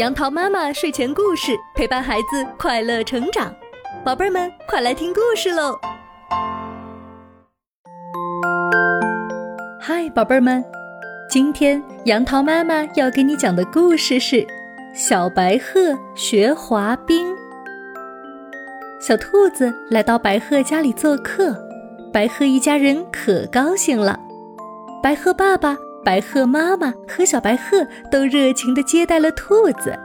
杨桃妈妈睡前故事陪伴孩子快乐成长，宝贝儿们快来听故事喽！嗨，宝贝儿们，今天杨桃妈妈要给你讲的故事是《小白鹤学滑冰》。小兔子来到白鹤家里做客，白鹤一家人可高兴了。白鹤爸爸。白鹤妈妈和小白鹤都热情地接待了兔子。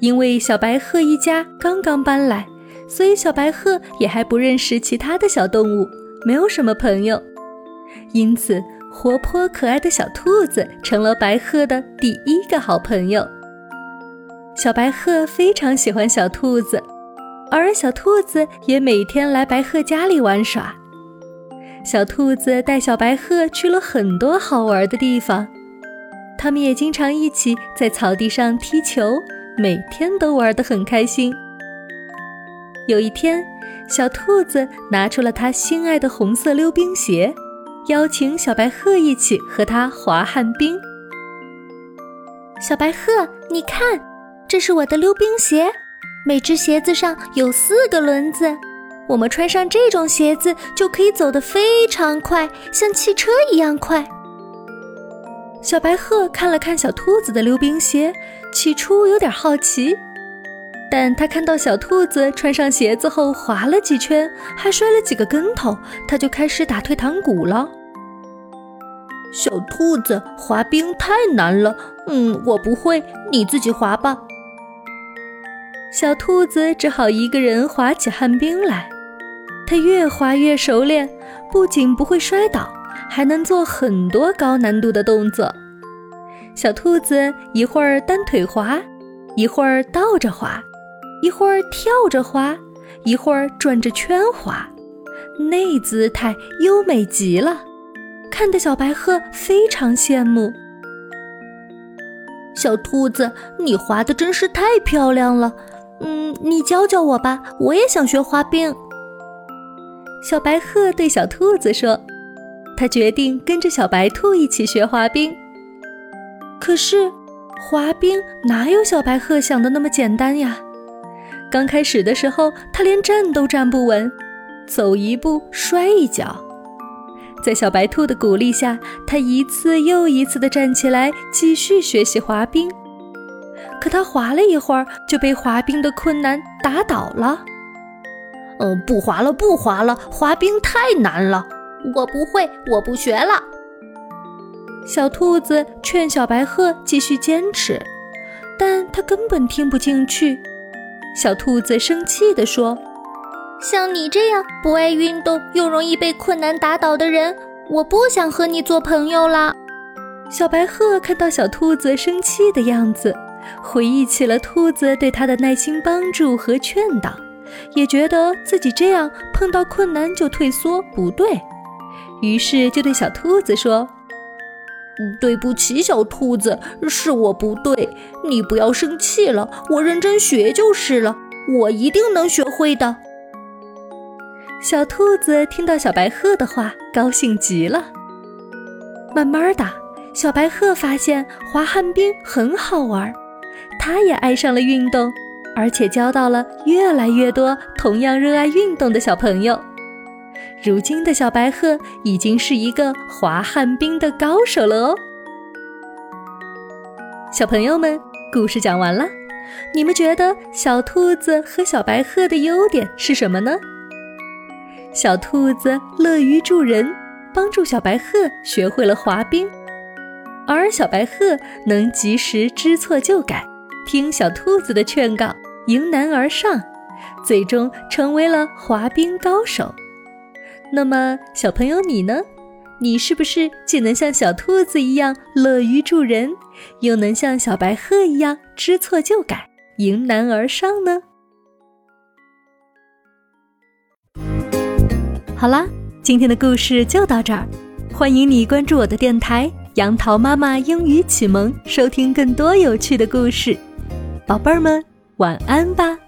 因为小白鹤一家刚刚搬来，所以小白鹤也还不认识其他的小动物，没有什么朋友。因此，活泼可爱的小兔子成了白鹤的第一个好朋友。小白鹤非常喜欢小兔子，而小兔子也每天来白鹤家里玩耍。小兔子带小白鹤去了很多好玩的地方，他们也经常一起在草地上踢球，每天都玩得很开心。有一天，小兔子拿出了它心爱的红色溜冰鞋，邀请小白鹤一起和它滑旱冰。小白鹤，你看，这是我的溜冰鞋，每只鞋子上有四个轮子。我们穿上这种鞋子就可以走得非常快，像汽车一样快。小白鹤看了看小兔子的溜冰鞋，起初有点好奇，但他看到小兔子穿上鞋子后滑了几圈，还摔了几个跟头，他就开始打退堂鼓了。小兔子滑冰太难了，嗯，我不会，你自己滑吧。小兔子只好一个人滑起旱冰来。它越滑越熟练，不仅不会摔倒，还能做很多高难度的动作。小兔子一会儿单腿滑，一会儿倒着滑，一会儿跳着滑，一会儿转着圈滑，那姿态优美极了，看得小白鹤非常羡慕。小兔子，你滑的真是太漂亮了，嗯，你教教我吧，我也想学滑冰。小白鹤对小兔子说：“他决定跟着小白兔一起学滑冰。可是，滑冰哪有小白鹤想的那么简单呀？刚开始的时候，他连站都站不稳，走一步摔一跤。在小白兔的鼓励下，他一次又一次地站起来，继续学习滑冰。可他滑了一会儿，就被滑冰的困难打倒了。”嗯，不滑了，不滑了，滑冰太难了，我不会，我不学了。小兔子劝小白鹤继续坚持，但它根本听不进去。小兔子生气地说：“像你这样不爱运动又容易被困难打倒的人，我不想和你做朋友了。”小白鹤看到小兔子生气的样子，回忆起了兔子对它的耐心帮助和劝导。也觉得自己这样碰到困难就退缩不对，于是就对小兔子说：“对不起，小兔子，是我不对，你不要生气了，我认真学就是了，我一定能学会的。”小兔子听到小白鹤的话，高兴极了。慢慢的，小白鹤发现滑旱冰很好玩，它也爱上了运动。而且交到了越来越多同样热爱运动的小朋友。如今的小白鹤已经是一个滑旱冰的高手了哦。小朋友们，故事讲完了，你们觉得小兔子和小白鹤的优点是什么呢？小兔子乐于助人，帮助小白鹤学会了滑冰，而小白鹤能及时知错就改，听小兔子的劝告。迎难而上，最终成为了滑冰高手。那么，小朋友你呢？你是不是既能像小兔子一样乐于助人，又能像小白鹤一样知错就改、迎难而上呢？好啦，今天的故事就到这儿。欢迎你关注我的电台“杨桃妈妈英语启蒙”，收听更多有趣的故事，宝贝儿们。晚安吧。